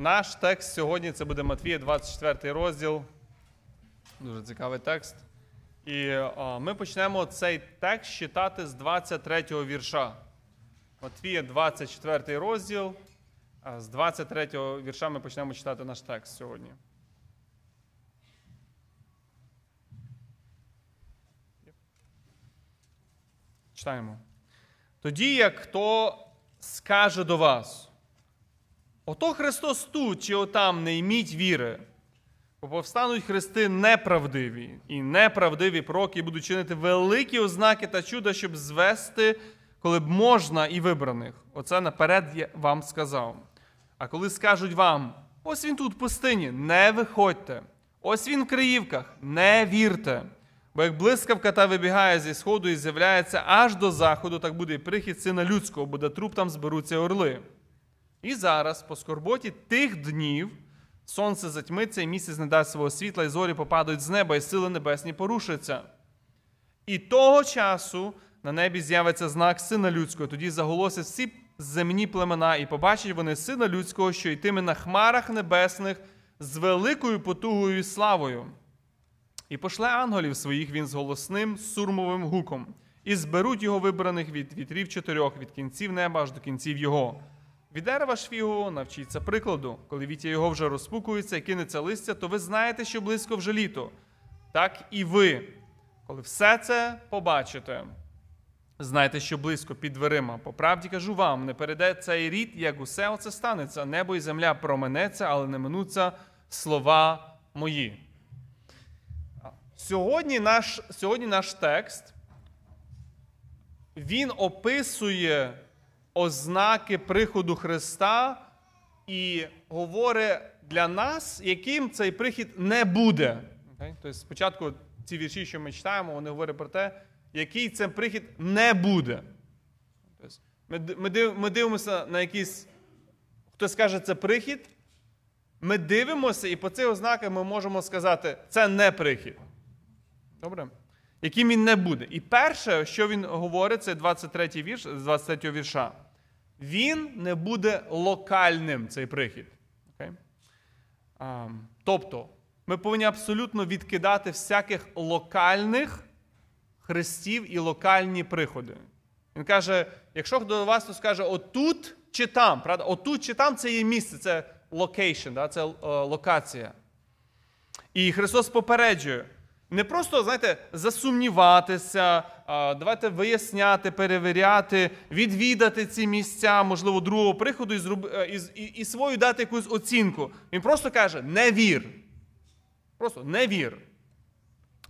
Наш текст сьогодні це буде Матвія, 24 розділ. Дуже цікавий текст. І о, ми почнемо цей текст читати з 23 го вірша. Матвія, 24 розділ. А з 23 го вірша ми почнемо читати наш текст сьогодні. Читаємо. Тоді, як хто скаже до вас, ото Христос тут чи отам не йміть віри, бо повстануть хрести неправдиві, і неправдиві пророки будуть чинити великі ознаки та чуда, щоб звести, коли б можна, і вибраних. Оце наперед я вам сказав. А коли скажуть вам, ось він тут в пустині, не виходьте, ось він в Криївках, не вірте. Бо як блискавка та вибігає зі сходу і з'являється аж до заходу, так буде і прихід сина людського, бо де труп там зберуться орли. І зараз, по скорботі тих днів, сонце затьмиться, і місяць не дасть свого світла, і зорі попадають з неба, і сили небесні порушаться. І того часу на небі з'явиться знак сина людського, тоді заголосять всі земні племена, і побачать вони сина людського, що йтиме на хмарах небесних з великою потугою і славою. І пошле ангелів своїх він з голосним сурмовим гуком, і зберуть його вибраних від вітрів чотирьох, від кінців неба аж до кінців його. Від дерева ж фігового навчіться прикладу, коли віття його вже розпукується і кинеться листя, то ви знаєте, що близько вже літо. Так і ви, коли все це побачите, знайте, що близько під дверима. По правді кажу вам, не перейде цей рід, як усе оце станеться. Небо і земля променеться, але не минуться слова мої. Сьогодні наш, сьогодні наш текст він описує ознаки приходу Христа і говорить для нас, яким цей прихід не буде. Okay? Тобто спочатку ці вірші, що ми читаємо, вони говорять про те, який цей прихід не буде. Тобто ми, ми дивимося на якийсь, хто скаже, це прихід. Ми дивимося, і по цих ознаках ми можемо сказати, це не прихід. Добре? Яким він не буде. І перше, що він говорить, це 23 вірш, 23 вірша. Він не буде локальним, цей прихід. Okay? А, тобто, ми повинні абсолютно відкидати всяких локальних Христів і локальні приходи. Він каже: якщо до вас хтось скаже отут чи там, правда? отут чи там це є місце, це location, це е, локація. І Христос попереджує. Не просто, знаєте, засумніватися, давайте виясняти, перевіряти, відвідати ці місця, можливо, другого приходу і і, і, і свою дати якусь оцінку. Він просто каже: не вір. Просто не вір.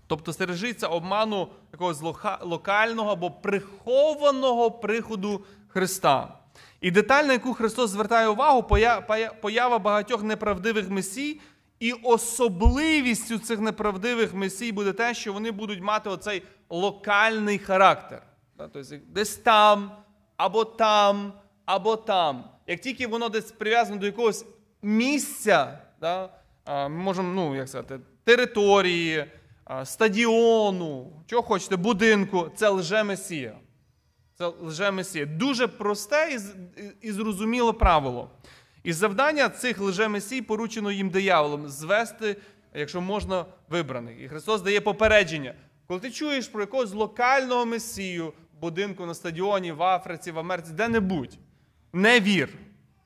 Тобто стережиться обману якогось локального або прихованого приходу Христа. І деталь, на яку Христос звертає увагу, поява багатьох неправдивих месій. І особливістю цих неправдивих месій буде те, що вони будуть мати оцей локальний характер. Тобто десь там, або там, або там. Як тільки воно десь прив'язане до якогось місця, ми можемо, ну, як сказати, території, стадіону, чого хочете, будинку, це лже-месія. Це лже-месія. Дуже просте і зрозуміле правило. І завдання цих лжемесій поручено їм дияволом звести, якщо можна, вибраних. І Христос дає попередження. Коли ти чуєш про якогось локального месію, будинку на стадіоні, в Африці, в Америці, де-небудь, не вір.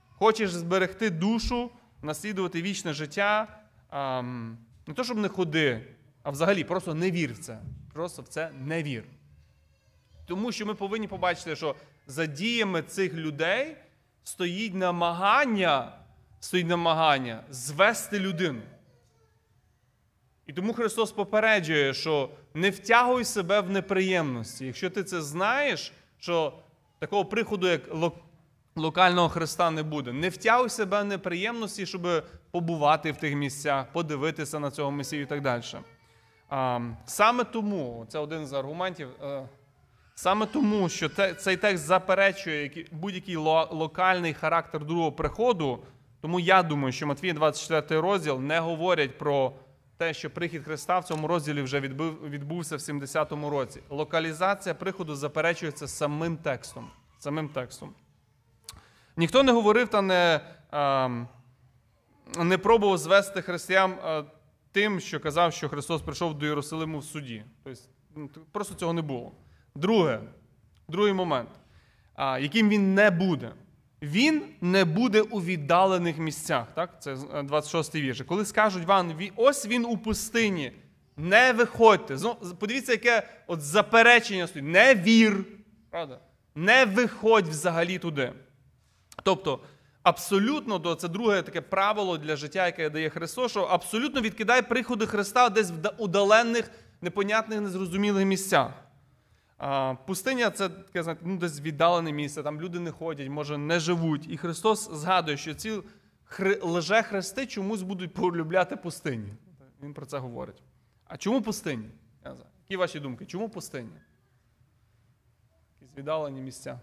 Хочеш зберегти душу, наслідувати вічне життя, а, не то, щоб не ходи, а взагалі просто не вір в це. Просто в це не вір. Тому що ми повинні побачити, що за діями цих людей стоїть намагання, стоїть намагання звести людину. І тому Христос попереджує, що не втягуй себе в неприємності. Якщо ти це знаєш, що такого приходу, як локального Христа, не буде. Не втягуй себе в неприємності, щоб побувати в тих місцях, подивитися на цього Месію і так далі. Саме тому, це один з аргументів. Саме тому, що цей текст заперечує будь-який локальний характер другого приходу, тому я думаю, що Матвій 24 розділ не говорять про те, що прихід Христа в цьому розділі вже відбувся в 70-му році. Локалізація приходу заперечується самим текстом. Самим текстом. Ніхто не говорив та не. Не пробував звести християн е, тим, що казав, що Христос прийшов до Єрусалиму в суді. Тобто, ну, просто цього не було. Друге, другий момент, яким він не буде. Він не буде у віддалених місцях. Так? Це е, 26 й вірш. Коли скажуть вам, ось він у пустині, не виходьте. Подивіться, яке от заперечення стоїть. Не вір. Правда? Не виходь взагалі туди. Тобто, абсолютно, то це друге таке правило для життя, яке дає Христос, що абсолютно відкидай приходи Христа десь в удалених, непонятних, незрозумілих місцях. Пустиня це таке, знаєте, ну, десь віддалене місце, там люди не ходять, може, не живуть. І Христос згадує, що ці хри... лже-хрести чомусь будуть полюбляти пустині. Він про це говорить. А чому пустині? Які ваші думки? Чому пустині? Якісь віддалені місця.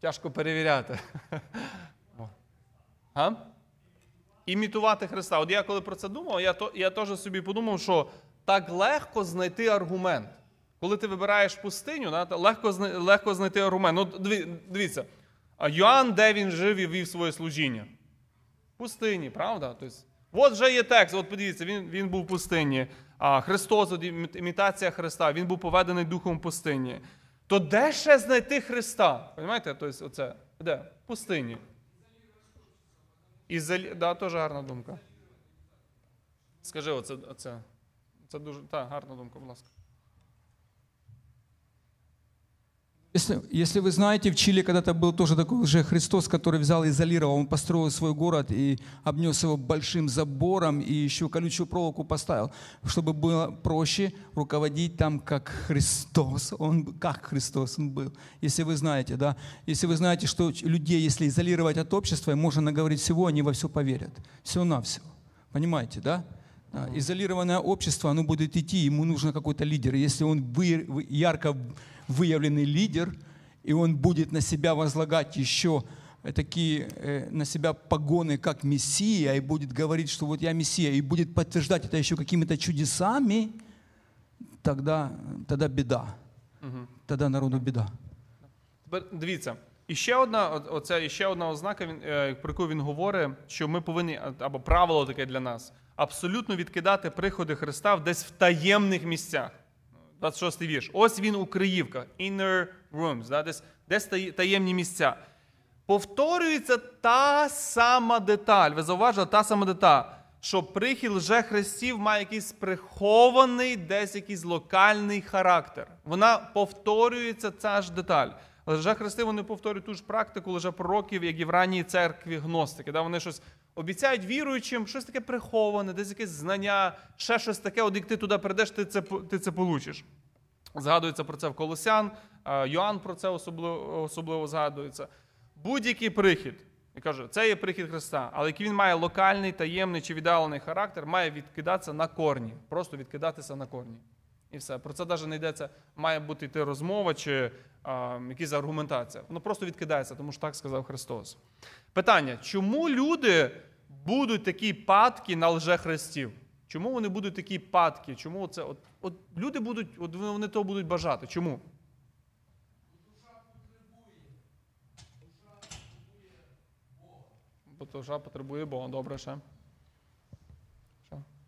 Тяжко перевіряти. А? Імітувати Христа. От я коли про це думав, я, то, я теж собі подумав, що так легко знайти аргумент. Коли ти вибираєш пустиню, легко, легко знайти аргумент. Ну, дивіться, Йоанн, де він жив і вів своє служіння? В пустині, правда? Тобто, от вже є текст, от подивіться, він, він був в пустині. А Христос, імітація Христа, він був поведений духом пустині. То де ще знайти Христа? Понимаєте? Тобто, оце, де? В пустині. Ізолі... Да, теж гарна думка. Скажи, оце, оце. Це дуже та, гарна думка, будь ласка. Если, если вы знаете, в Чили когда-то был тоже такой уже Христос, который взял и изолировал, он построил свой город и обнес его большим забором и еще колючую проволоку поставил, чтобы было проще руководить там, как Христос. Он, как Христос он был, если вы знаете, да. Если вы знаете, что людей, если изолировать от общества, можно наговорить всего, они во все поверят. Все-навсего. Понимаете, да? Да, Изолированное общество, оно будет идти, ему нужен какой-то лидер. Если он вы- вы- ярко выявленный лидер, и он будет на себя возлагать еще э, такие э, на себя погоны, как Мессия, и будет говорить, что вот я Мессия, и будет подтверждать это еще какими-то чудесами, тогда, тогда беда. Тогда народу беда. Тепер дивіться, і ще одна, о- оце ще одна ознака, він, е, про яку він говорить, що ми повинні, а- або правило таке для нас, абсолютно відкидати приходи Христа десь в таємних місцях. 26 вірш. Ось він у Криївках, inner rooms, да, десь, десь таємні місця. Повторюється та сама деталь. Ви зауважили, та сама деталь, що прихід лже-христів має якийсь прихований, десь якийсь локальний характер. Вона повторюється ця ж деталь. Лже-христи вони повторюють ту ж практику лже-пророків, як і в ранній церкві гностики. Да? Вони щось обіцяють віруючим, щось таке приховане, десь якесь знання, ще щось таке, от як ти туди прийдеш, ти це, ти це получиш. Згадується про це в Колосян, Йоанн про це особливо, особливо згадується. Будь-який прихід, я кажу, це є прихід Христа, але який він має локальний, таємний чи віддалений характер, має відкидатися на корні. Просто відкидатися на корні. І все. Про це навіть не йдеться, має бути йти розмова чи а, якась аргументація. Воно просто відкидається, тому що так сказав Христос. Питання: чому люди будуть такі падки на лжехристів? Чому вони будуть такі падки? Чому це от, от люди будуть, от вони того будуть бажати? Чому? Бо душа потребує Бога. Добре ще.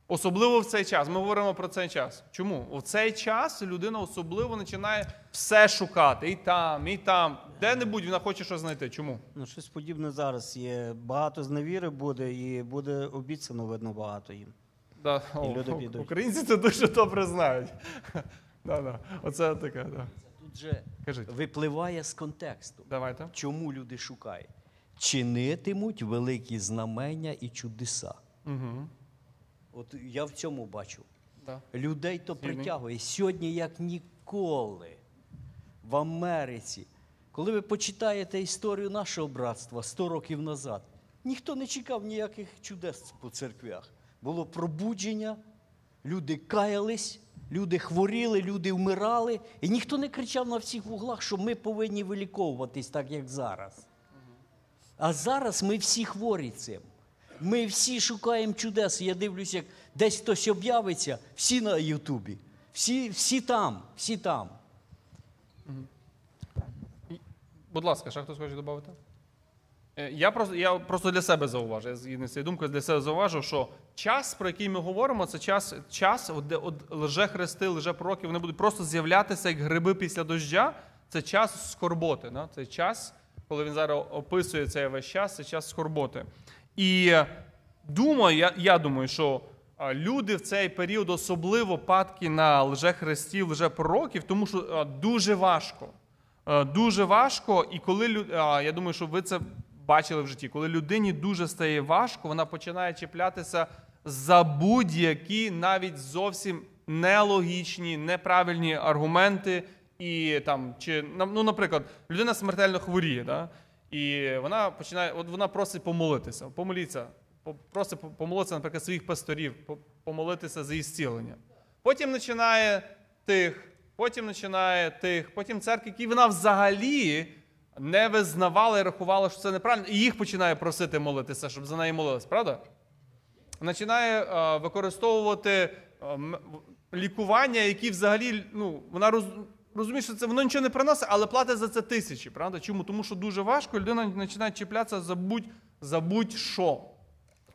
Особливо в цей час. Ми говоримо про цей час. Чому? У цей час людина особливо починає все шукати. І там, і там. Де-небудь вона хоче щось знайти. Чому? Ну, щось подібне зараз є. Багато зневіри буде, і буде обіцяно, видно, багато їм. Да. О, люди підуть. українці це дуже добре знають. Да, да. Оце таке, да. Тут же Кажіть. випливає з контексту, Давайте. чому люди шукають. Чинитимуть великі знамення і чудеса. Угу. От я в цьому бачу. Да. Людей то притягує сьогодні, як ніколи в Америці. Коли ви почитаєте історію нашого братства 100 років назад, ніхто не чекав ніяких чудес по церквях. Було пробудження, люди каялись, люди хворіли, люди вмирали, і ніхто не кричав на всіх вуглах, що ми повинні виліковуватись так, як зараз. А зараз ми всі хворі цим. Ми всі шукаємо чудес. Я дивлюся, як десь хтось об'явиться, всі на Ютубі. Всі, всі там, всі там. Будь ласка, ще хтось хоче додати? Е, Я просто, я просто для себе зауважу, я згідний з цією думкою для себе зауважу, що час, про який ми говоримо, це час, час де лже хрести, лже пророки, вони будуть просто з'являтися як гриби після дождя. Це час скорботи. Да? Це час, коли він зараз описує цей весь час, це час скорботи. І думаю, я, я думаю, що люди в цей період особливо падки на лжехрестів, лжепророків, тому що дуже важко. Дуже важко, і коли я думаю, що ви це бачили в житті, коли людині дуже стає важко, вона починає чіплятися за будь-які навіть зовсім нелогічні, неправильні аргументи. І там, чи ну, наприклад, людина смертельно хворіє, да? І вона починає, от вона просить помолитися, помоліться, по- просить помолитися, наприклад, своїх пасторів, помолитися за ісцілення. Потім починає тих, потім починає тих, потім церкви, які вона взагалі не визнавала і рахувала, що це неправильно, і їх починає просити молитися, щоб за неї молились, правда? Починає е, використовувати е, лікування, які взагалі, ну, вона роз, розуміє, що це воно нічого не приносить, але платить за це тисячі, правда? Чому? Тому що дуже важко, людина починає чіплятися за будь, за будь-що.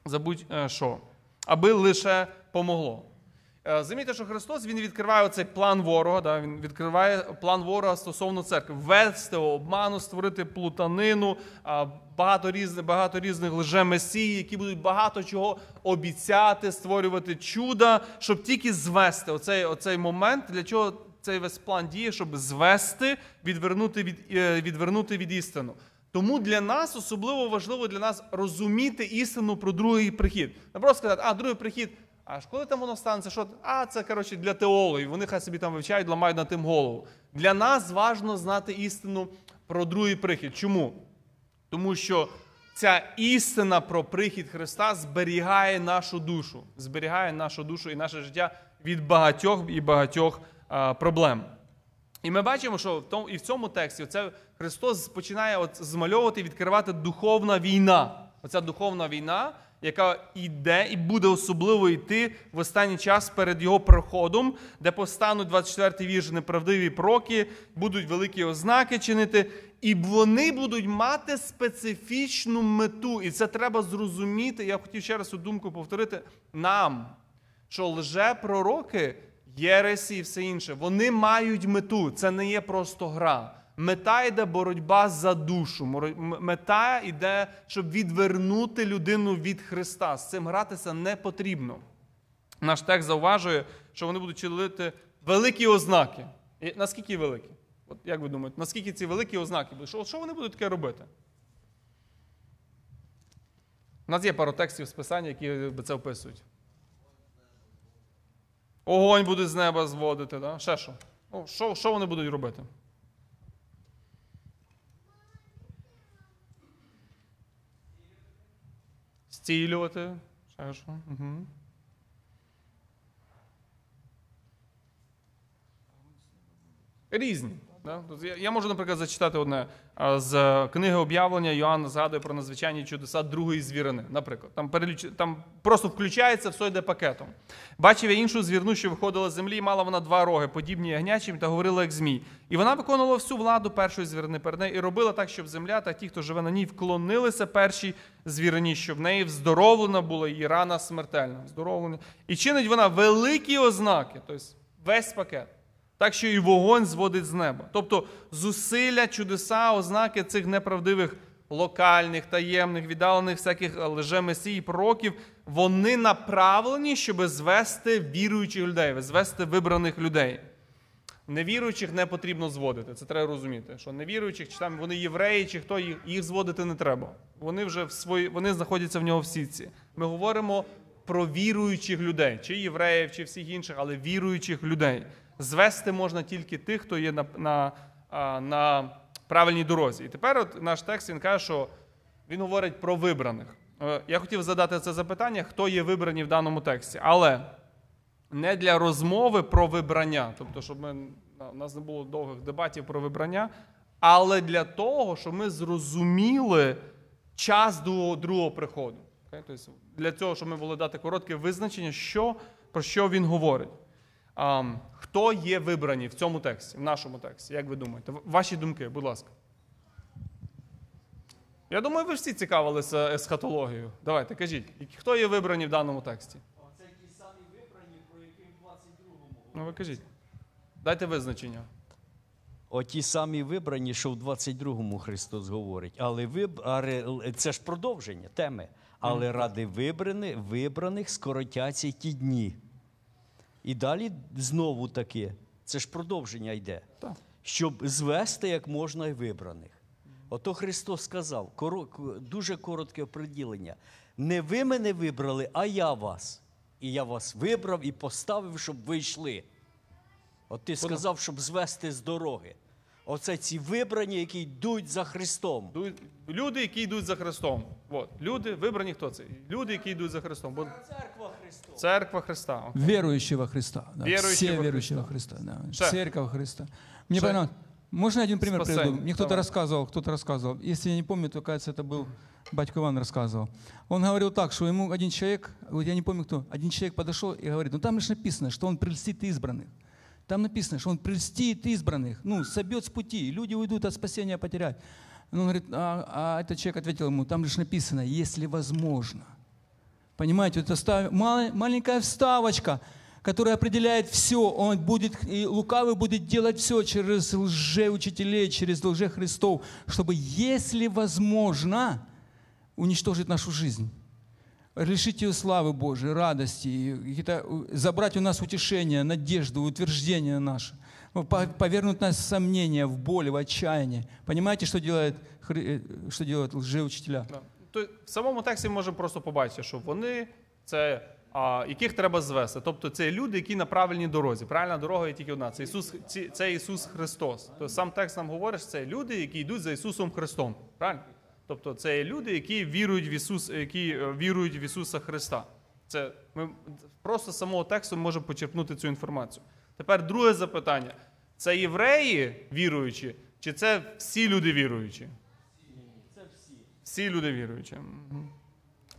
За будь-що. Аби лише помогло. Е, Замітьте, що Христос Він відкриває оцей план ворога, да? Він відкриває план ворога стосовно церкви, ввести обману, створити плутанину, багато різних, багато різних лжемесій, які будуть багато чого обіцяти, створювати чуда, щоб тільки звести оцей, оцей момент, для чого цей весь план діє, щоб звести, відвернути від, е, відвернути від істину. Тому для нас особливо важливо для нас розуміти істину про другий прихід. Не просто сказати, а другий прихід. А ж коли там воно станеться? Що? А це коротше для теологів. Вони хай собі там вивчають, ламають на тим голову. Для нас важливо знати істину про другий прихід. Чому? Тому що ця істина про прихід Христа зберігає нашу душу, зберігає нашу душу і наше життя від багатьох і багатьох проблем. І ми бачимо, що в тому, і в цьому тексті це Христос починає от змальовувати і відкривати духовна війна. Оця духовна війна, яка йде і буде особливо йти в останній час перед його проходом, де постануть 24-й вірш неправдиві проки, будуть великі ознаки чинити, і вони будуть мати специфічну мету. І це треба зрозуміти. Я хотів ще раз цю думку повторити нам, що лже-пророки, єресі і все інше, вони мають мету. Це не є просто гра. Мета йде боротьба за душу. Мета йде, щоб відвернути людину від Христа. З цим гратися не потрібно. Наш текст зауважує, що вони будуть чинити великі ознаки. І наскільки великі? От як ви думаєте, наскільки ці великі ознаки будуть? Що, що вони будуть таке робити? У нас є пару текстів з писання, які це описують. Огонь буде з неба зводити, да? ще що? О, що, що вони будуть робити? Стілювати. Ще що? Угу. Різні. Да? Тобто Я, можу, наприклад, зачитати одне з книги об'явлення. Йоанн згадує про надзвичайні чудеса другої звірини. Наприклад, там переліч... там просто включається, все йде пакетом. Бачив я іншу звірну, що виходила з землі, і мала вона два роги, подібні ягнячим, та говорила як змій. І вона виконувала всю владу першої звірини перед нею і робила так, щоб земля та ті, хто живе на ній, вклонилися першій звірині, щоб в неї вздоровлена була її рана смертельна. Вздоровлена. І чинить вона великі ознаки, тобто весь пакет. Так що і вогонь зводить з неба. Тобто зусилля, чудеса, ознаки цих неправдивих локальних, таємних, віддалених всяких лжемесій і пророків, вони направлені, щоб звести віруючих людей, звести вибраних людей. Невіруючих не потрібно зводити. Це треба розуміти. Що невіруючих, чи там вони євреї, чи хто їх, їх зводити не треба. Вони вже в свої, вони знаходяться в нього в сітці. Ми говоримо про віруючих людей, чи євреїв, чи всіх інших, але віруючих людей. Звести можна тільки тих, хто є на, на, на правильній дорозі. І тепер от наш текст він каже, що він говорить про вибраних. Е, Я хотів задати це запитання, хто є вибрані в даному тексті. Але не для розмови про вибрання, тобто, щоб ми, у нас не було довгих дебатів про вибрання, але для того, щоб ми зрозуміли час до другого приходу. Тобто, для цього, щоб ми могли дати коротке визначення, що, про що він говорить. Хто є вибрані в цьому тексті, в нашому тексті? Як ви думаєте? Ваші думки, будь ласка. Я думаю, ви всі цікавилися есхатологією. Давайте, кажіть, хто є вибрані в даному тексті? Оце ті самі вибрані, про які в 22-му. Ну, ви кажіть. Дайте визначення. Оті самі вибрані, що в 22-му Христос говорить. Але виб... це ж продовження теми. Але ради вибраних, вибраних скоротяться ті дні. І далі знову таки, це ж продовження йде. Так. Щоб звести як можна і вибраних. Ото Христос сказав, дуже коротке оприділення. Не ви мене вибрали, а я вас. І я вас вибрав і поставив, щоб ви йшли. От ти сказав, щоб звести з дороги. Оце ці вибрані, які йдуть за Христом. Ду- Люди, які йдуть за Христом. От. Люди, вибрані хто це? Люди, які йдуть за Христом. Бо Церква Христова. церква Христа. Окей. Верующего Христа. Да. Верующего Все Христа. верующего Христа. да. Ше. Церковь Христа. Мне Ше. понравилось. Можно один пример Спасение. приведу? Мне кто-то Давай. рассказывал, кто-то рассказывал. Если я не помню, то, кажется, это был батько Иван рассказывал. Он говорил так, что ему один человек, вот я не помню кто, один человек подошел и говорит, ну там лишь написано, что он прельстит избранных. Там написано, что он прельстит избранных, ну, собьет с пути, люди уйдут от спасения потерять. Он говорит, а, а этот человек ответил ему, там лишь написано, если возможно. Понимаете, это став- мал- маленькая вставочка, которая определяет все. Он будет, и лукавый будет делать все через лжеучителей, через лжехристов, чтобы, если возможно, уничтожить нашу жизнь. Лишить ее славы Божией, радости, и какие-то, э, забрать у нас утешение, надежду, утверждение наше, Ну, по- повернуть нас в сомнения, в боль, в отчаяние. Понимаете, что делает, хри- э, что делают лжеучителя? Да. То в самому тексті ми можемо просто побачити, що вони це а, яких треба звести. Тобто це люди, які на правильній дорозі. Правильна дорога є тільки одна. Це Ісус, ці- це Ісус Христос. Тобто сам текст нам говорить, що це люди, які йдуть за Ісусом Христом. Правильно? Тобто це є люди, які вірують в Ісус, які е, вірують в Ісуса Христа. Це ми просто з самого тексту можемо почерпнути цю інформацію. Тепер друге запитання: це євреї віруючі, чи це всі люди віруючі? Це всі. Всі люди віруючі.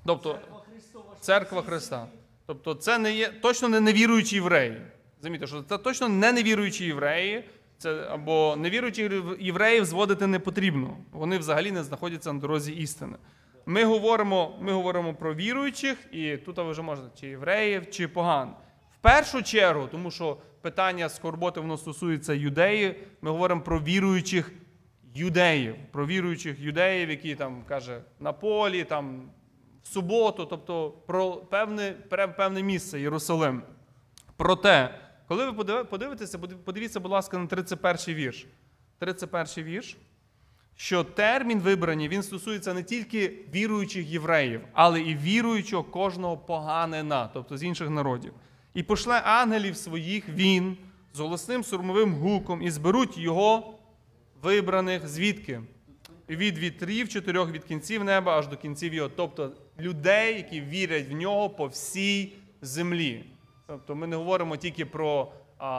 Тобто Церква Христова. церква Христа. Тобто це не є точно не невіруючі євреї. Замітьте, що це точно не невіруючі євреї. Це або невіруючих євреїв зводити не потрібно. Вони взагалі не знаходяться на дорозі істини. Ми говоримо, ми говоримо про віруючих, і тут вже можете чи євреїв, чи поган. В першу чергу, тому що питання скорботи воно стосується юдеї, ми говоримо про віруючих юдеїв, про віруючих юдеїв, які там каже на полі, там в суботу, тобто про певне, певне місце Єрусалим. Проте, коли ви подив- подивитеся, подивіться, будь ласка, на 31 вірш. 31 вірш, що термін вибрані він стосується не тільки віруючих євреїв, але і віруючого кожного поганина, тобто з інших народів. І пошле ангелів своїх він з голосним сурмовим гуком, і зберуть його вибраних звідки? Від вітрів чотирьох від кінців неба аж до кінців його, тобто людей, які вірять в нього по всій землі. Тобто ми не говоримо тільки про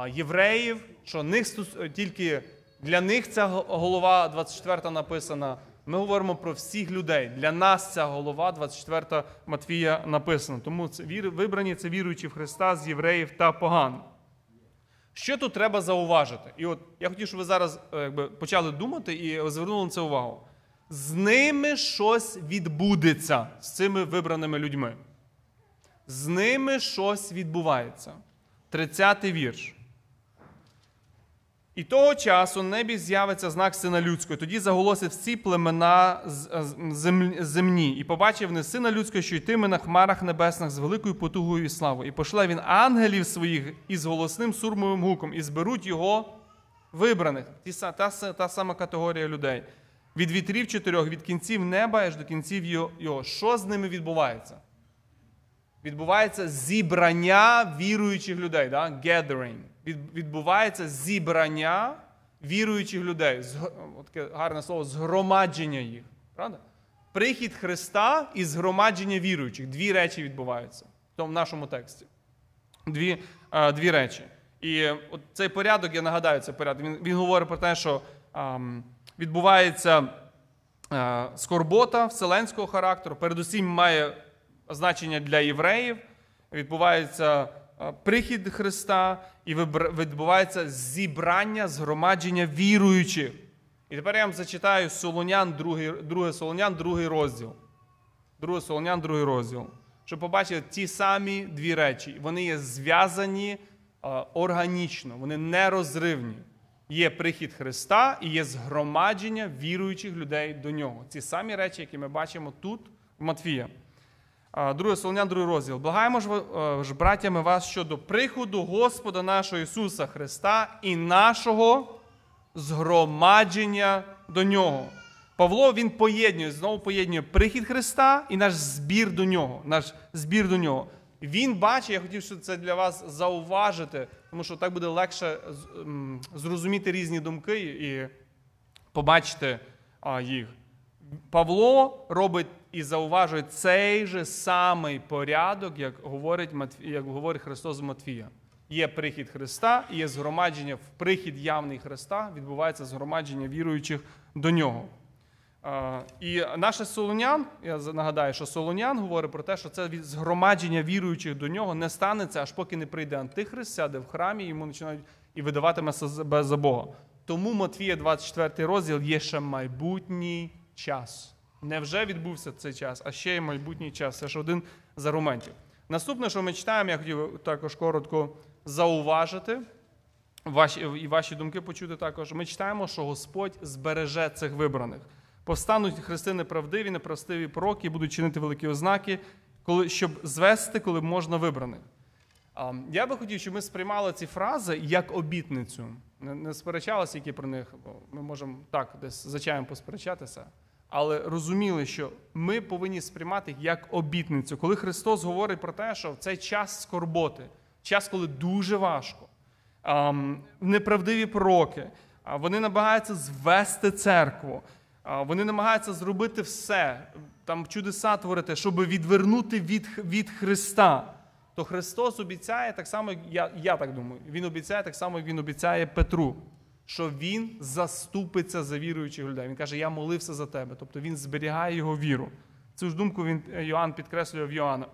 євреїв, що них тільки для них ця голова 24 написана. Ми говоримо про всіх людей. Для нас ця голова 24 Матвія написана. Тому це вибрані це віруючі в Христа з євреїв та поган. Що тут треба зауважити? І от я хотів, щоб ви зараз е, якби, почали думати і звернули на це увагу. З ними щось відбудеться з цими вибраними людьми. З ними щось відбувається. 30-й вірш. І того часу на небі з'явиться знак сина людського. Тоді заголосять всі племена землі- земні. І побачив вони сина людського, що йтиме на хмарах небесних з великою потугою і славою. І пошле він ангелів своїх із голосним сурмовим гуком, і зберуть його вибраних. Ті, са- та, та сама категорія людей. Від вітрів чотирьох, від кінців неба аж до кінців його. Що з ними відбувається? Відбувається зібрання віруючих людей. Да? Gathering. Відбувається зібрання віруючих людей. Таке гарне слово згромадження їх. Правда? Прихід Христа і згромадження віруючих. Дві речі відбуваються в нашому тексті. Дві, е, дві речі. І от цей порядок, я нагадаю, цей порядок. Він, він говорить про те, що ам, відбувається е, скорбота вселенського характеру, передусім має значення для євреїв, відбувається е, прихід Христа і відбувається зібрання, згромадження віруючих. І тепер я вам зачитаю Солонян, другий, друге Солонян, другий розділ. Друге Солонян, другий розділ. Щоб побачити ті самі дві речі. Вони є зв'язані е, органічно, вони нерозривні. Є прихід Христа і є згромадження віруючих людей до нього. Ці самі речі, які ми бачимо тут, в Матфія. Друге Солонян, другий розділ. Благаємо ж, е, братями, вас щодо приходу Господа нашого Ісуса Христа і нашого згромадження до нього. Павло він поєднує, знову поєднує прихід Христа і наш збір до нього. Наш збір до нього. Він бачить, я хотів, щоб це для вас зауважити, тому що так буде легше зрозуміти різні думки і побачити їх. Павло робить і зауважує цей же самий порядок, як говорить, як говорить Христос з Матфія. Є прихід Христа, є згромадження в прихід явний Христа, відбувається згромадження віруючих до нього. І наше Солонян, я нагадаю, що Солонян говорить про те, що це згромадження віруючих до нього не станеться, аж поки не прийде Антихрист, сяде в храмі, йому починають і видаватиме себе за Бога. Тому Матвія 24 розділ є ще майбутній час. Не вже відбувся цей час, а ще є майбутній час. Це ж один з аргументів. Наступне, що ми читаємо, я хотів також коротко зауважити ваші, і ваші думки почути також. Ми читаємо, що Господь збереже цих вибраних. Повстануть правдиві, неправдиві пророки, і будуть чинити великі ознаки, коли, щоб звести, коли можна вибраних. Я би хотів, щоб ми сприймали ці фрази як обітницю. Не сперечалися, які про них, бо ми можемо так десь за чаєм посперечатися, але розуміли, що ми повинні сприймати як обітницю. Коли Христос говорить про те, що в цей час скорботи, час, коли дуже важко, неправдиві пророки, вони намагаються звести церкву, вони намагаються зробити все, там чудеса творити, щоб відвернути від, від Христа. То Христос обіцяє так само, я, я так думаю, Він обіцяє так само, як Він обіцяє Петру, що Він заступиться за віруючих людей. Він каже, я молився за тебе. Тобто він зберігає його віру. Цю ж думку він Йоанн підкреслює в Йоанна.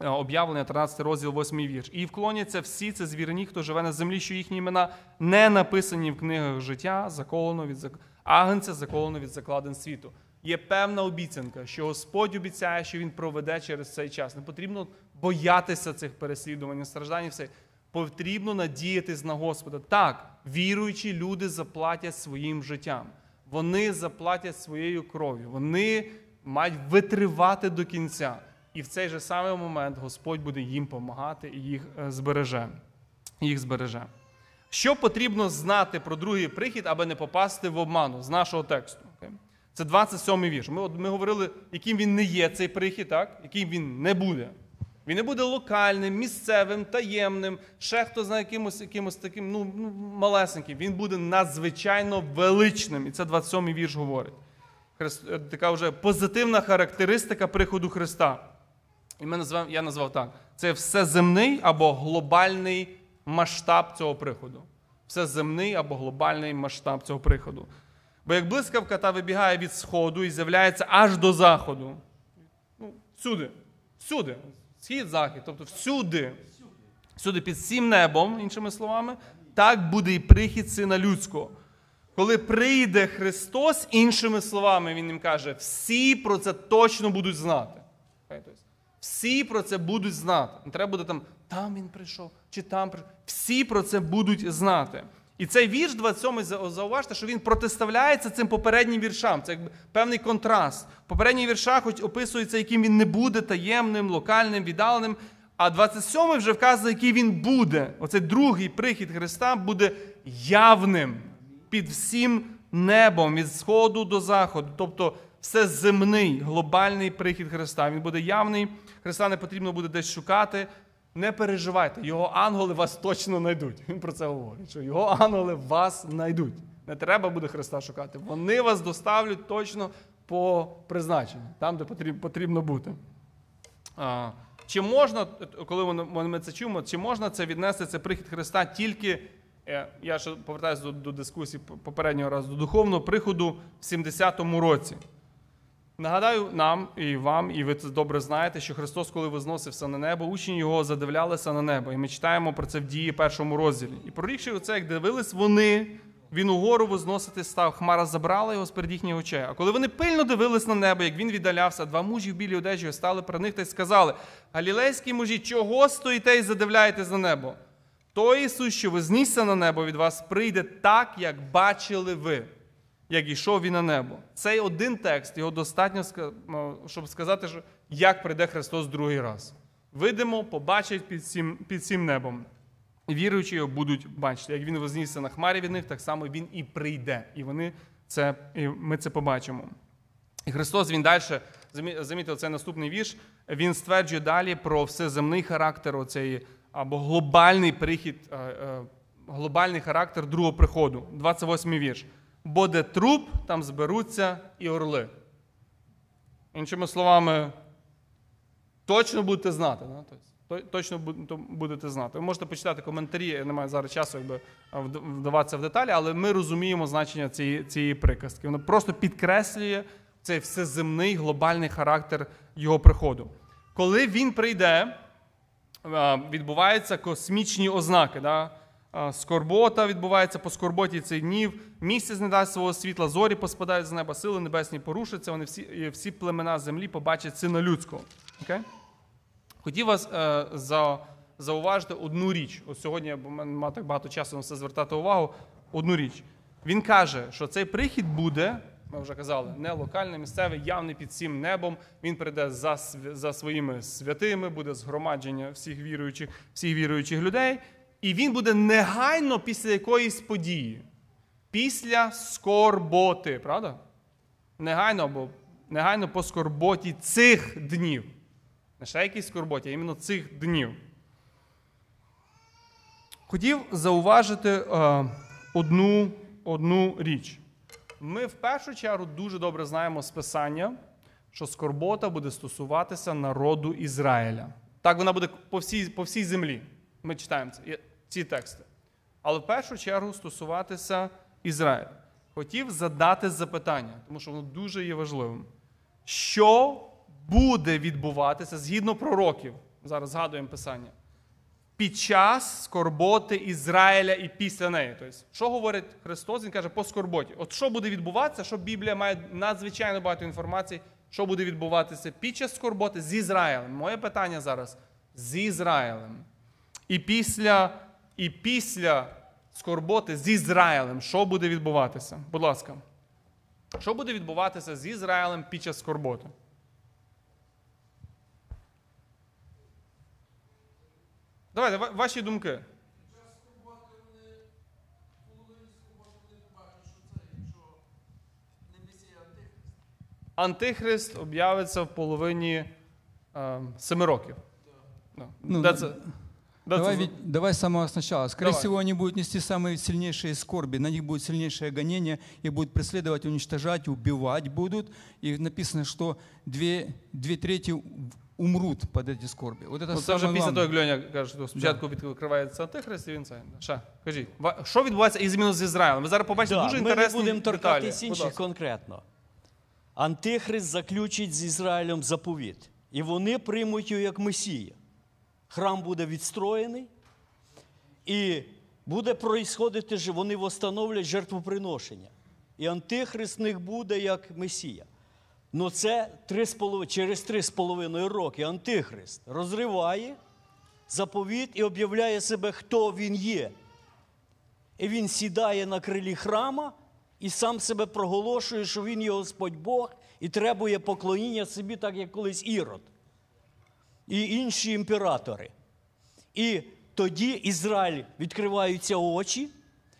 Е, Об'явлення 13 розділ 8 вірш. І вклоняться всі це звірені, хто живе на землі, що їхні імена не написані в книгах життя, заколено від зак... агнця, заколено від закладин світу. Є певна обіцянка, що Господь обіцяє, що Він проведе через цей час. Не потрібно боятися цих переслідувань, страждань. і Все потрібно надіятись на Господа. Так, віруючі люди заплатять своїм життям. Вони заплатять своєю кров'ю. Вони мають витривати до кінця. І в цей же самий момент Господь буде їм допомагати і їх е, збереже. Їх збереже. Що потрібно знати про другий прихід, аби не попасти в обману з нашого тексту? Це 27-й вірш. Ми, ми говорили, яким він не є цей прихід, так? яким він не буде. Він не буде локальним, місцевим, таємним, ще хто знає якимось, якимось таким ну, ну, малесеньким. Він буде надзвичайно величним. І це 27-й вірш говорить. Е, така вже позитивна характеристика приходу Христа. І ми назвав, я назвав так: це всеземний або глобальний масштаб цього приходу. Всеземний або глобальний масштаб цього приходу. Бо як блискавка та вибігає від сходу і з'являється аж до заходу. Ну, всюди. Всюди. Схід, захід, тобто всюди. Всюди під всім небом, іншими словами, так буде і прихід сина людського. Коли прийде Христос, іншими словами, Він їм каже, всі про це точно будуть знати. Всі про це будуть знати. Не треба буде там, там він прийшов, чи там прийшов. Всі про це будуть знати. І цей вірш 27 за- зауважте, що він протиставляється цим попереднім віршам. Це якби певний контраст. В попередніх віршах хоч описується, яким він не буде таємним, локальним, віддаленим. А 27 вже вказує, який він буде. Оцей другий прихід Христа буде явним під всім небом від сходу до заходу. Тобто все земний, глобальний прихід Христа. Він буде явний. Христа не потрібно буде десь шукати. Не переживайте, його ангели вас точно знайдуть. Він про це говорить, що його ангели вас знайдуть. Не треба буде Христа шукати. Вони вас доставлять точно по призначенню, там, де потрібно бути. А, Чи можна, коли ми- це чуємо, чи можна це віднести, це прихід Христа тільки, е, я ще повертаюся до, до дискусії попереднього разу, до духовного приходу в 70-му році. Нагадаю нам і вам, і ви це добре знаєте, що Христос, коли возносився на небо, учні його задивлялися на небо. І ми читаємо про це в дії першому розділі. І прорікши оце, як дивились вони, Він угору возносити став, хмара забрала його з перед їхніх очей. А коли вони пильно дивились на небо, як він віддалявся, два мужі в білій одежі стали при них та й сказали: Галілейські мужі, чого стоїте і задивляєтесь на небо? Той Ісус, що вознісся на небо від вас, прийде так, як бачили ви, як ішов він на небо. Цей один текст, його достатньо, щоб сказати, що як прийде Христос другий раз. Видимо, побачить під цим, під цим небом. Віруючі його будуть бачити. Як він вознісся на хмарі від них, так само він і прийде. І вони це, і ми це побачимо. І Христос він далі, замітив цей наступний вірш, він стверджує далі про всеземний характер оцеї, або глобальний прихід, е, е, глобальний характер другого приходу. 28 вірш. Бо де труп, там зберуться і орли. Іншими словами, точно будете знати. Да? Тобто, точно будете знати. Ви можете почитати коментарі, я не маю зараз часу якби, вдаватися в деталі, але ми розуміємо значення цієї, цієї приказки. Воно просто підкреслює цей всеземний глобальний характер його приходу. Коли він прийде, відбуваються космічні ознаки. Да? Скорбота відбувається по скорботі цих днів, місяць не дасть свого світла, зорі поспадають з неба, сили небесні порушаться, вони всі, і всі племена землі побачать сина людського. Окей? Хотів вас е, за, зауважити одну річ. От сьогодні, бо мене так багато часу на це звертати увагу. Одну річ. Він каже, що цей прихід буде, ми вже казали, не локальний, місцевий, явний під всім небом. Він прийде за, за своїми святими, буде згромадження всіх віруючих, всіх віруючих людей. І він буде негайно після якоїсь події, після скорботи, правда? Негайно або негайно по скорботі цих днів. Не ще якійсь скорботі, а іменно цих днів. Хотів зауважити е, одну, одну річ. Ми в першу чергу дуже добре знаємо з Писання, що скорбота буде стосуватися народу Ізраїля. Так вона буде по всій, по всій землі. Ми читаємо це, ці тексти. Але в першу чергу стосуватися Ізраїля. Хотів задати запитання, тому що воно дуже є важливим. Що буде відбуватися згідно пророків? Зараз згадуємо Писання. Під час скорботи Ізраїля і після неї. Тобто, що говорить Христос? Він каже по скорботі. От що буде відбуватися, що Біблія має надзвичайно багато інформації, що буде відбуватися під час скорботи з Ізраїлем. Моє питання зараз з Ізраїлем. І після, і після скорботи з Ізраїлем, що буде відбуватися? Будь ласка. Що буде відбуватися з Ізраїлем під час скорботи? Давайте, ваші думки. Антихрист об'явиться в половині е, семи років. Да. Ну, Де да- це? Де Давай, це? ведь- давай с самого сначала. Скорее Давай. всего, они будут нести самые сильнейшие скорби, на них будет сильнейшее гонение, их будут преследовать, уничтожать, убивать будут. И написано, что две, две трети в- умрут под эти скорби. Вот это Ну, це вже самое після того, главное. як Льоня каже, що спочатку відкривається антихрист, і він це. Ще, кажіть, ва- що відбувається із зміну з Ізраїлем? Ви зараз побачите Да, дуже ми не інтересні будемо деталі. торкатись Будь інших ласка. конкретно. Антихрист заключить з Ізраїлем заповіт. І вони приймуть його як Месія. Храм буде відстроєний, і буде проїсходити, ж- вони встановлять жертвоприношення. І антихрист них буде як Месія. Ну це три з полов- через три з половиною роки антихрист розриває заповіт і об'являє себе, хто він є. І він сідає на крилі храма і сам себе проголошує, що він є Господь Бог і требує поклоніння собі, так як колись Ірод і інші імператори. І тоді Ізраїль відкриваються очі,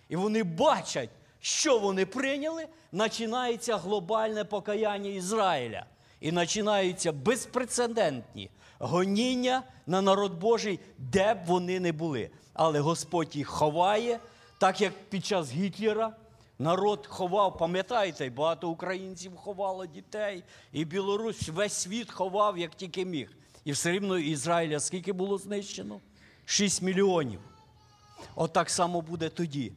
і вони бачать, що вони прийняли. Починається глобальне покаяння Ізраїля. І починаються безпрецедентні гоніння на народ Божий, де б вони не були. Але Господь їх ховає, так як під час Гітлера народ ховав, пам'ятаєте, багато українців ховало дітей, і Білорусь весь світ ховав, як тільки міг. І все рівно Ізраїля скільки було знищено? 6 мільйонів. Отак само буде тоді.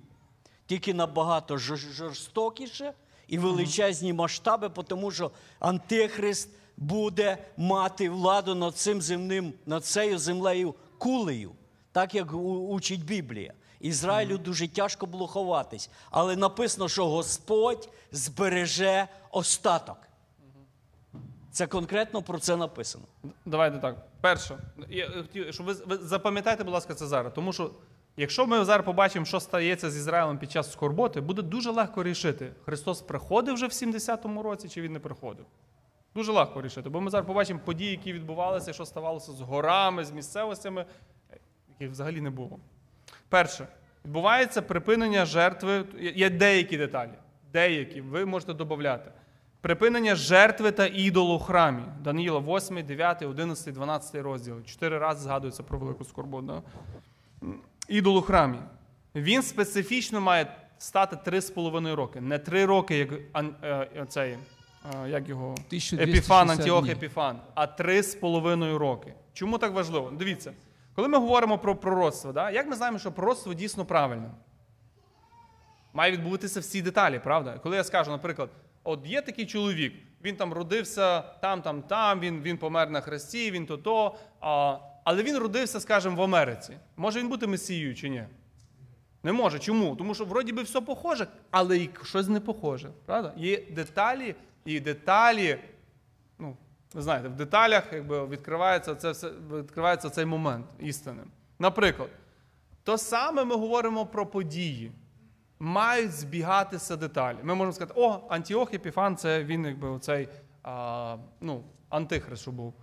Тільки набагато жорстокіше і величезні масштаби, тому що Антихрист буде мати владу над цим земним, над цією землею кулею, так як учить Біблія. Ізраїлю дуже тяжко було ховатись, але написано, що Господь збереже остаток. Це конкретно про це написано. Давайте так. Перше, я хотів, щоб ви, ви запам'ятайте, будь ласка, це зараз. Тому що якщо ми зараз побачимо, що стається з Ізраїлем під час скорботи, буде дуже легко рішити, Христос приходив вже в 70-му році чи він не приходив. Дуже легко рішити. Бо ми зараз побачимо події, які відбувалися, що ставалося з горами, з місцевостями, яких взагалі не було. Перше, відбувається припинення жертви. Є деякі деталі. Деякі, ви можете додати. Припинення жертви та ідолу в храмі. Даниїла 8, 9, 11, 12 розділ. Чотири рази згадується про велику скорботу. Да? Ідол у храмі. Він специфічно має стати 3,5 роки. Не 3 роки, як е, цей, е, як його Епіфан, Антіох. Епіфан, а 3,5 роки. Чому так важливо? Дивіться, коли ми говоримо про пророцтво, да? як ми знаємо, що пророцтво дійсно правильне? Має відбутися всі деталі, правда? Коли я скажу, наприклад, от є такий чоловік, він там родився там, там, там, він, він помер на хресті, він то то, але він родився, скажімо, в Америці. Може він бути месією чи ні? Не може. Чому? Тому що вроді би все похоже, але і щось не похоже. Правда? Є деталі, і деталі, ну, ви знаєте, в деталях якби, відкривається, це все, відкривається цей момент істини. Наприклад, то саме ми говоримо про події. Мають збігатися деталі. Ми можемо сказати, о, Антіох Епіфан, це він якби оцей а, ну, антихрист, що був.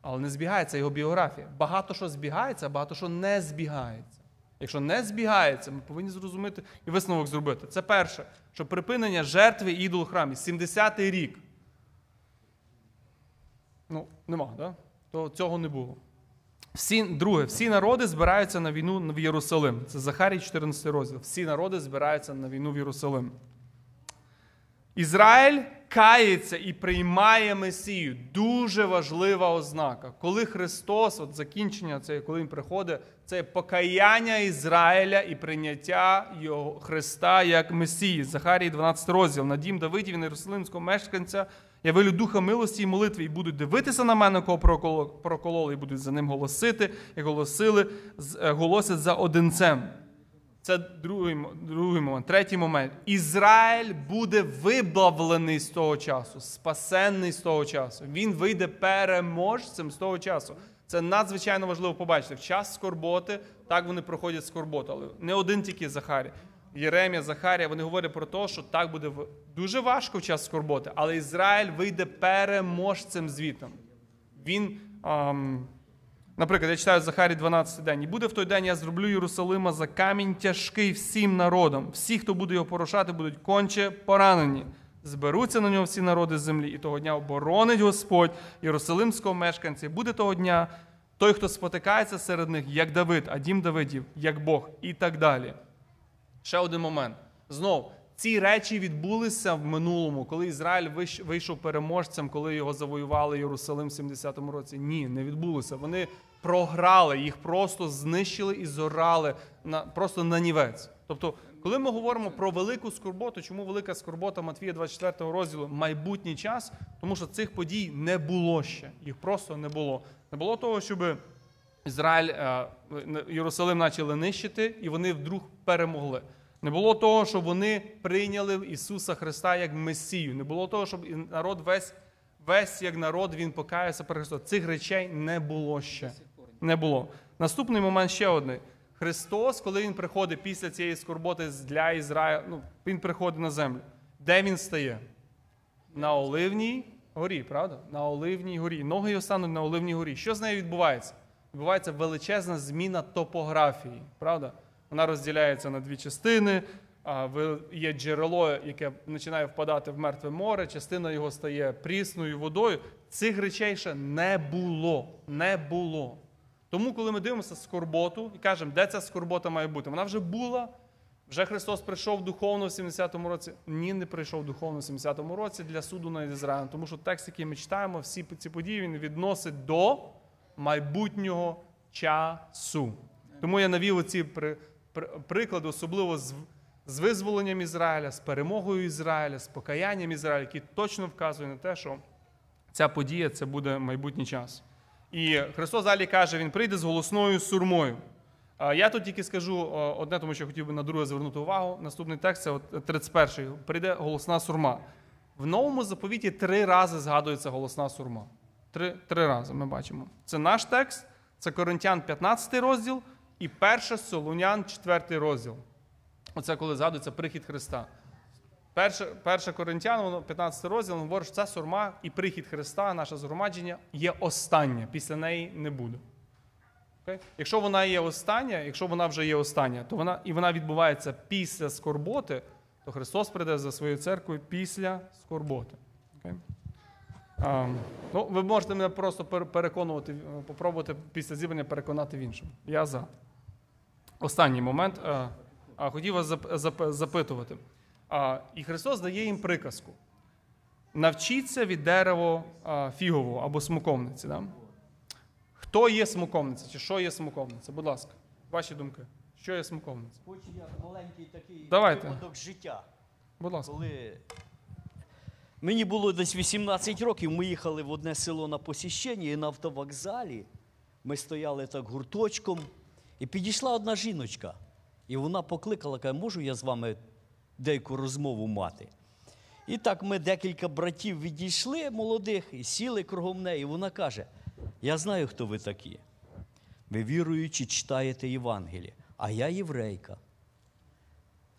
Але не збігається його біографія. Багато що збігається, а багато що не збігається. Якщо не збігається, ми повинні зрозуміти і висновок зробити. Це перше, що припинення жертви ідолу в храмі. 70-й рік. Ну, нема, да? То цього не було. Всі, друге, всі народи збираються на війну в Єрусалим. Це Захарій 14 розділ. Всі народи збираються на війну в Єрусалим. Ізраїль кається і приймає Месію. Дуже важлива ознака. Коли Христос, от закінчення, це коли Він приходить, це покаяння Ізраїля і прийняття його Христа як Месії. Захарій 12 розділ. На дім Давидів, Єрусалимського мешканця. Я вилю духа милості і молитви, і будуть дивитися на мене, кого прокололи, і будуть за ним голосити, як голосили, е, голосять за одинцем. Це другий, другий момент. Третій момент. Ізраїль буде вибавлений з того часу, спасенний з того часу. Він вийде переможцем з того часу. Це надзвичайно важливо побачити. В час скорботи так вони проходять скорботу. Але не один тільки Захарій. Єремія, Захарія, вони говорять про те, що так буде дуже важко в час скорботи, але Ізраїль вийде переможцем звітом. Він. ам, Наприклад, я читаю Захарі 12 день. І буде в той день, я зроблю Єрусалима за камінь тяжкий всім народам. Всі, хто буде його порушати, будуть конче поранені. Зберуться на нього всі народи землі, і того дня оборонить Господь Єрусалимського мешканця. Буде того дня той, хто спотикається серед них, як Давид, а дім Давидів, як Бог, і так далі. Ще один момент. Знов, ці речі відбулися в минулому, коли Ізраїль вийшов переможцем, коли його завоювали Єрусалим в 70-му році. Ні, не відбулося. Вони програли, їх просто знищили і зорали на, просто на нівець. Тобто, коли ми говоримо про велику скорботу, чому велика скорбота Матвія 24 розділу майбутній час, тому що цих подій не було ще. Їх просто не було. Не було того, щоби. Ізраїль, е, Єрусалим почали нищити, і вони вдруг перемогли. Не було того, щоб вони прийняли Ісуса Христа як Месію. Не було того, щоб народ весь, весь як народ він покаявся перед Христом. Цих речей не було ще. Не було. Наступний момент ще один. Христос, коли Він приходить після цієї скорботи для Ізраїля, ну, Він приходить на землю. Де він стає? На Оливній горі, правда? На Оливній горі. Ноги його стануть на Оливній горі. Що з нею відбувається? Відбувається величезна зміна топографії, правда? Вона розділяється на дві частини. Є джерело, яке починає впадати в мертве море, частина його стає прісною водою. Цих речей ще не було. Не було. Тому, коли ми дивимося скорботу і кажемо, де ця скорбота має бути, вона вже була, вже Христос прийшов духовно в 70-му році. Ні, не прийшов духовно в 70-му році для суду над Ізраїлем. Тому що текст, який ми читаємо, всі ці події він відносить до майбутнього часу. Тому я навів оці при, при, особливо з, з визволенням Ізраїля, з перемогою Ізраїля, з покаянням Ізраїля, які точно вказують на те, що ця подія це буде майбутній час. І Христос далі каже: Він прийде з голосною сурмою. Я тут тільки скажу одне, тому що хотів би на друге звернути увагу. Наступний текст це 31-й. Прийде голосна сурма. В новому заповіті три рази згадується голосна сурма. Три, три рази ми бачимо. Це наш текст, це Коринтян 15 розділ і 1 Солунян 4 розділ. Оце коли згадується прихід Христа. Перше, перше Коринтян, 15 розділ, говорить, що ця сурма і прихід Христа, наше згромадження, є останнє. Після неї не буде. Окей? Якщо вона є остання, якщо вона вже є остання, то вона і вона відбувається після скорботи, то Христос прийде за своєю церквою після скорботи. Окей? А, ну, ви можете мене просто переконувати, е, попробувати після зібрання переконати в іншому. Я за. Останній момент. А, а, хотів вас зап- зап- запитувати. А, і Христос дає їм приказку. Навчіться від дерева фігового або смоковниці. Да? Хто є смоковниця? Чи що є смоковниця? Будь ласка, ваші думки. Що є смоковниця? Хочу я маленький такий Давайте. випадок життя. Будь ласка. Коли мені було десь 18 років, ми їхали в одне село на посіщення і на автовокзалі. Ми стояли так гурточком, і підійшла одна жіночка. І вона покликала, каже, можу я з вами деяку розмову мати? І так ми декілька братів відійшли молодих і сіли кругом неї. І вона каже: Я знаю, хто ви такі. Ви віруючи, читаєте Євангеліє, а я єврейка.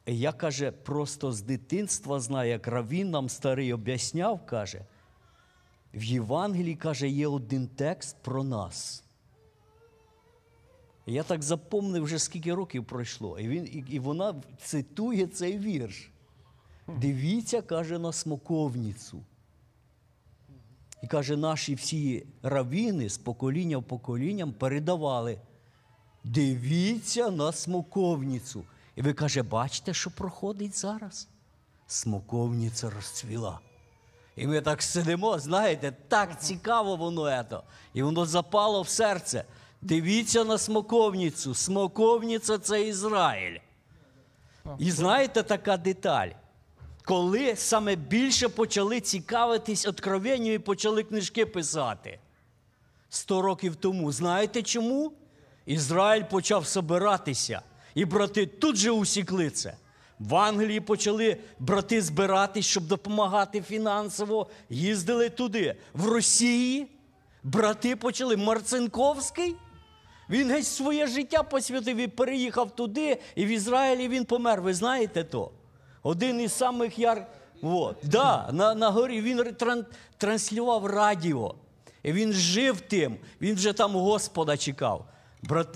І я, каже, просто з дитинства знаю, як Равін нам старий об'ясняв, каже, в Євангелії, каже, є один текст про нас. Я так запомнив вже скільки років пройшло. І, він, і, і вона цитує цей вірш. Дивіться, каже, на смоковницю. І каже, наші всі равіни з покоління в поколінням передавали. Дивіться на смоковницю. І ви каже, бачите, що проходить зараз? Смоковниця розцвіла. І ми так сидимо, знаєте, так цікаво воно ето. І воно запало в серце. Дивіться на смоковницю. Смоковниця це Ізраїль. І знаєте така деталь. Коли саме більше почали цікавитись откровенням і почали книжки писати. Сто років тому. Знаєте чому? Ізраїль почав собиратися. І брати тут же усікли це. В Англії почали брати збиратись, щоб допомагати фінансово. Їздили туди. В Росії брати почали. Марцинковський. Він геть своє життя посвятив і переїхав туди, і в Ізраїлі він помер. Ви знаєте то? Один із самих яр. Вот. Да, на, на горі він тран... транслював радіо. І він жив тим, він вже там Господа чекав. Брат,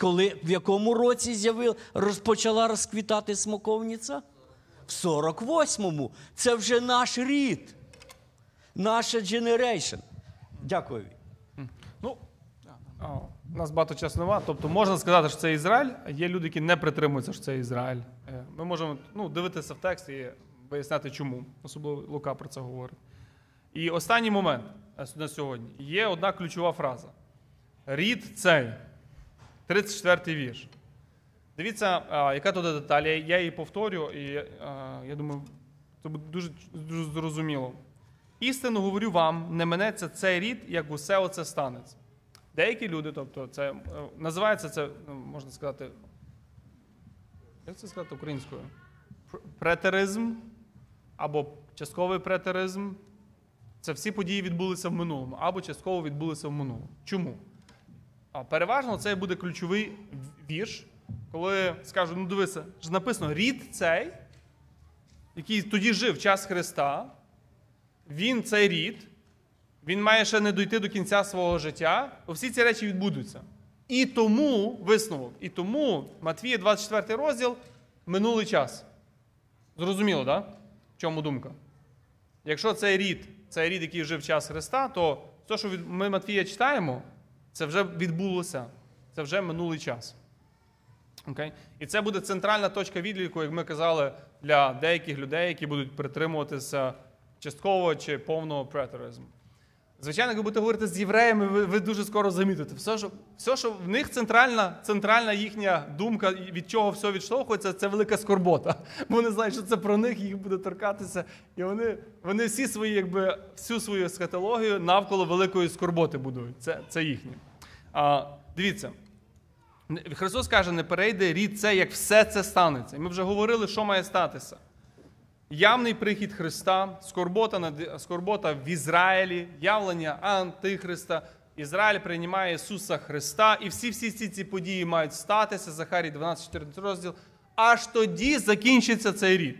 коли, в якому році з'явив, розпочала розквітати смоковниця? В 48-му. Це вже наш рід, наша generation. Дякую. Ну, у нас багато часу нема. Тобто можна сказати, що це Ізраїль, а є люди, які не притримуються, що це Ізраїль. Е, Ми можемо ну, дивитися в текст і виясняти, чому. Особливо Лука про це говорить. І останній момент е, на сьогодні є одна ключова фраза. Рід цей, 34-й вірш. Дивіться, яка тут деталь. Я, її повторю, і я думаю, це буде дуже, дуже зрозуміло. Істину говорю вам, не минеться цей рід, як усе оце станеться. Деякі люди, тобто, це е, називається це, ну, можна сказати, як це сказати українською? Претеризм або частковий претеризм. Це всі події відбулися в минулому, або частково відбулися в минулому. Чому? А переважно це буде ключовий вірш, коли скажуть, ну дивися, ж написано, рід цей, який тоді жив час Христа, він цей рід, він має ще не дойти до кінця свого життя, всі ці речі відбудуться. І тому висновок, і тому Матвія 24 розділ минулий час. Зрозуміло, так? Да? В чому думка? Якщо цей рід, цей рід, який жив в час Христа, то те, що ми Матвія читаємо, це вже відбулося. Це вже минулий час. Окей? І це буде центральна точка відліку, як ми казали, для деяких людей, які будуть притримуватися часткового чи повного претеризму. Звичайно, як будете говорити з євреями, ви, ви дуже скоро замітите. Все що, все, що в них центральна, центральна їхня думка, від чого все відштовхується, це велика скорбота. Бо вони знають, що це про них, їх буде торкатися. І вони, вони всі свої, якби, всю свою есхатологію навколо великої скорботи будують. Це, це їхнє. А, дивіться, Христос каже, не перейде рід це, як все це станеться. І ми вже говорили, що має статися. Явний прихід Христа, скорбота, над- скорбота в Ізраїлі, явлення Антихриста. Ізраїль приймає Ісуса Христа, і всі всі ці, події мають статися, Захарій 12-14 розділ. Аж тоді закінчиться цей рід.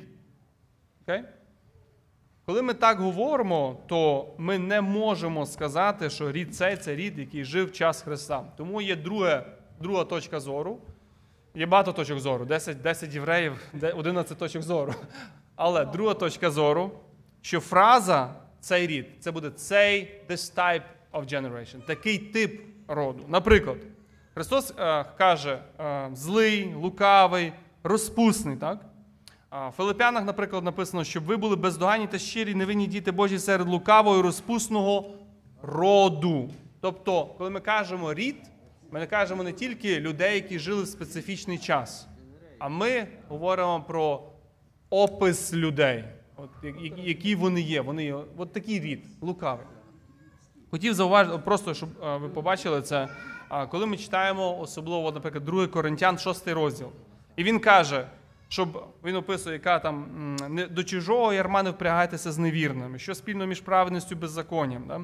Окей? Коли ми так говоримо, то ми не можемо сказати, що рід цей це рід, який жив в час Христа. Тому є друге, друга точка зору. Є багато точок зору, 10, 10 євреїв, де- 11 точок зору. Але друга точка зору, що фраза цей рід, це буде цей this type of generation, такий тип роду. Наприклад, Христос е, каже е, злий, лукавий, розпусний, так? В Филип'янах, наприклад, написано, щоб ви були бездоганні та щирі, невинні діти Божі серед лукавого і розпусного роду. Тобто, коли ми кажемо рід, ми не кажемо не тільки людей, які жили в специфічний час, а ми говоримо про опис людей, от, які вони є. Вони от такий рід, лукавий. Хотів зауважити, просто щоб е, ви побачили це, коли ми читаємо особливо, наприклад, 2 Коринтян, 6 розділ. І він каже, щоб він описує, яка там до чужого ярма не впрягайтеся з невірними, що спільно між праведністю беззаконням. Да?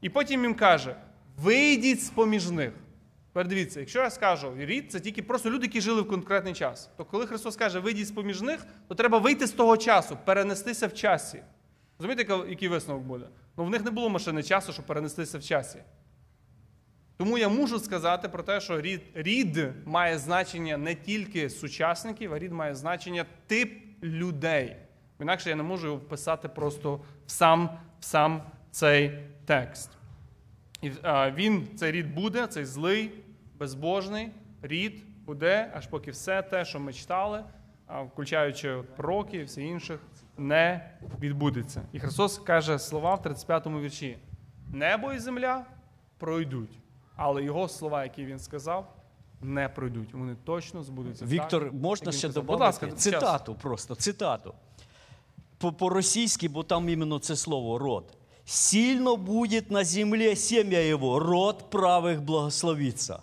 І потім він каже: вийдіть з поміж них. Тепер дивіться, якщо я скажу рід, це тільки просто люди, які жили в конкретний час. То коли Христос каже, вийдіть з поміж них, то треба вийти з того часу, перенестися в часі. Розумієте, який висновок буде? Ну в них не було машини часу, щоб перенестися в часі. Тому я можу сказати про те, що рід, рід має значення не тільки сучасників, а рід має значення тип людей. Інакше я не можу його вписати просто в сам, в сам цей текст. І він, цей рід буде, цей злий, безбожний рід буде, аж поки все те, що ми читали, включаючи пророки і всі інших, не відбудеться. І Христос каже слова в 35-му вірші: Небо і земля пройдуть, але його слова, які він сказав, не пройдуть. Вони точно збудуться. так, Віктор, можна ще додати цитату просто, цитату. По- По-російськи, бо там іменно це слово род. Сильно будет на земле семя его, род правих благословиться.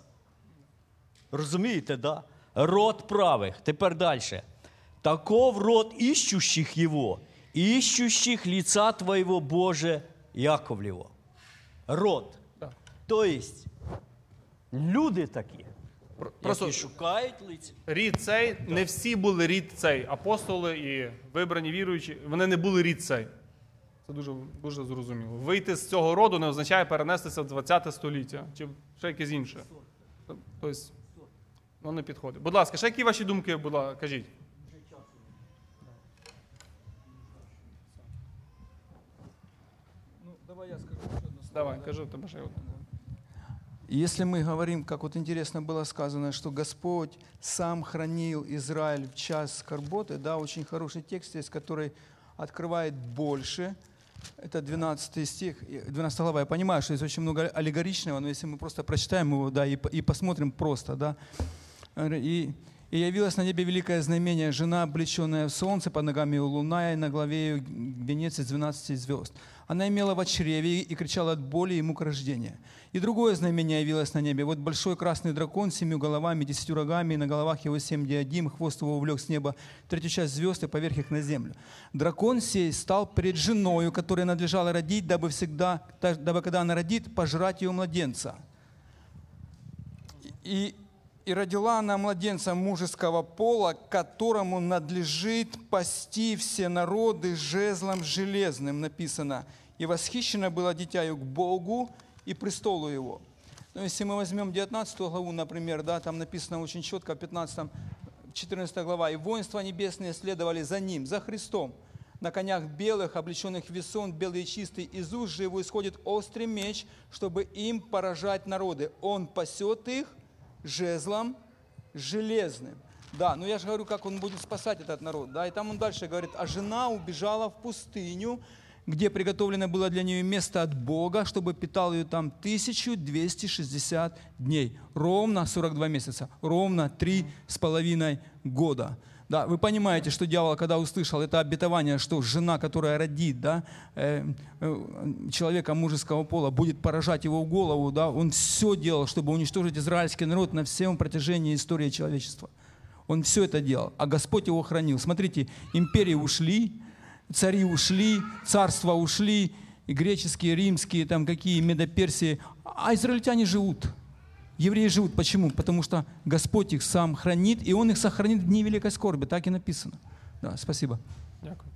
Розумієте, да? Род правих. Тепер далі. Таков род ищущих его, ищущих лица твоего Боже Яковлево. Род. Так. Тобто, люди такі, Про- Просто які шукають лиця. рід цей, не всі були рід цей. Апостоли і вибрані віруючі, вони не були рід цей. Це дуже, дуже зрозуміло. Вийти з цього роду не означає перенестися в 20 століття чи ще якесь інше. Тобто, ну не підходить. Будь ласка, ще які ваші думки, будь ласка, кажіть. Давай, кажи, в тебе ще є одне. Если мы говорим, как вот интересно было сказано, что Господь сам хранил Израиль в час скорботы, да, очень хороший текст есть, который открывает больше. Это 12 стих, и 12 глава. Я понимаю, что здесь очень много аллегоричного, но если мы просто прочитаем его, да, и, по- и посмотрим просто, да. и, и явилось на небе великое знамение, жена, облеченная в солнце, под ногами у луна, и на главе ее венец из 12 звезд. Она имела в чреве и кричала от боли и мук рождения. И другое знамение явилось на небе. Вот большой красный дракон с семью головами, десятью рогами, и на головах его семь диадим, хвост его увлек с неба третью часть звезд и поверх их на землю. Дракон сей стал перед женою, которая надлежала родить, дабы всегда, дабы когда она родит, пожрать ее младенца. И, и родила она младенца мужеского пола, которому надлежит пасти все народы жезлом железным, написано. И восхищено было дитяю к Богу и престолу его. Но если мы возьмем 19 главу, например, да, там написано очень четко в 15 14 глава, «И воинства небесные следовали за ним, за Христом, на конях белых, облеченных весон, белый и чистый, из уст же его исходит острый меч, чтобы им поражать народы. Он пасет их жезлом железным. Да, но я же говорю, как он будет спасать этот народ. Да, и там он дальше говорит, а жена убежала в пустыню, где приготовлено было для нее место от Бога, чтобы питал ее там 1260 дней. Ровно 42 месяца, ровно три с половиной года. Да, вы понимаете, что дьявол, когда услышал это обетование, что жена, которая родит да, э, э, человека мужеского пола, будет поражать его в голову, да, он все делал, чтобы уничтожить израильский народ на всем протяжении истории человечества. Он все это делал, а Господь его хранил. Смотрите, империи ушли, цари ушли, царства ушли, и греческие, римские, там какие, медоперсии, а израильтяне живут. Евреи живут. Почему? Потому что Господь их сам хранит, и Он их сохранит в дни великой скорби. Так и написано. Да, спасибо. Дякую.